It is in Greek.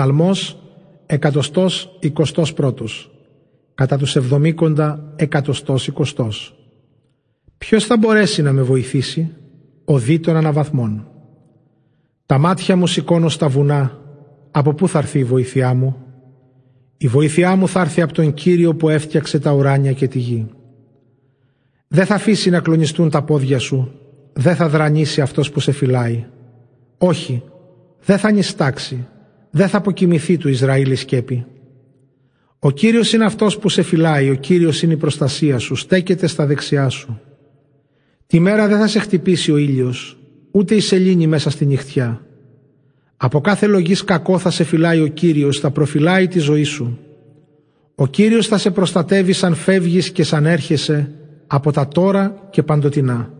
Ψαλμός εκατοστός εικοστός πρώτος. Κατά τους εβδομήκοντα εκατοστός εικοστός. Ποιος θα μπορέσει να με βοηθήσει, ο δι των αναβαθμών. Τα μάτια μου σηκώνω στα βουνά, από πού θα έρθει η βοήθειά μου; Η βοήθειά μου θα έρθει από τον Κύριο που έφτιαξε τα ουράνια και τη γη. Δεν θα αφήσει να κλονιστούν τα πόδια σου, δεν θα δρανήσει αυτός που σε φυλάει. Όχι, δεν θα νηστάξει, δεν θα αποκοιμηθεί του Ισραήλ η σκέπη. Ο Κύριος είναι αυτός που σε φυλάει, ο Κύριος είναι η προστασία σου, στέκεται στα δεξιά σου. Τη μέρα δεν θα σε χτυπήσει ο ήλιος, ούτε η σελήνη μέσα στη νυχτιά. Από κάθε λογής κακό θα σε φυλάει ο Κύριος, θα προφυλάει τη ζωή σου. Ο Κύριος θα σε προστατεύει σαν φεύγεις και σαν έρχεσαι από τα τώρα και παντοτινά.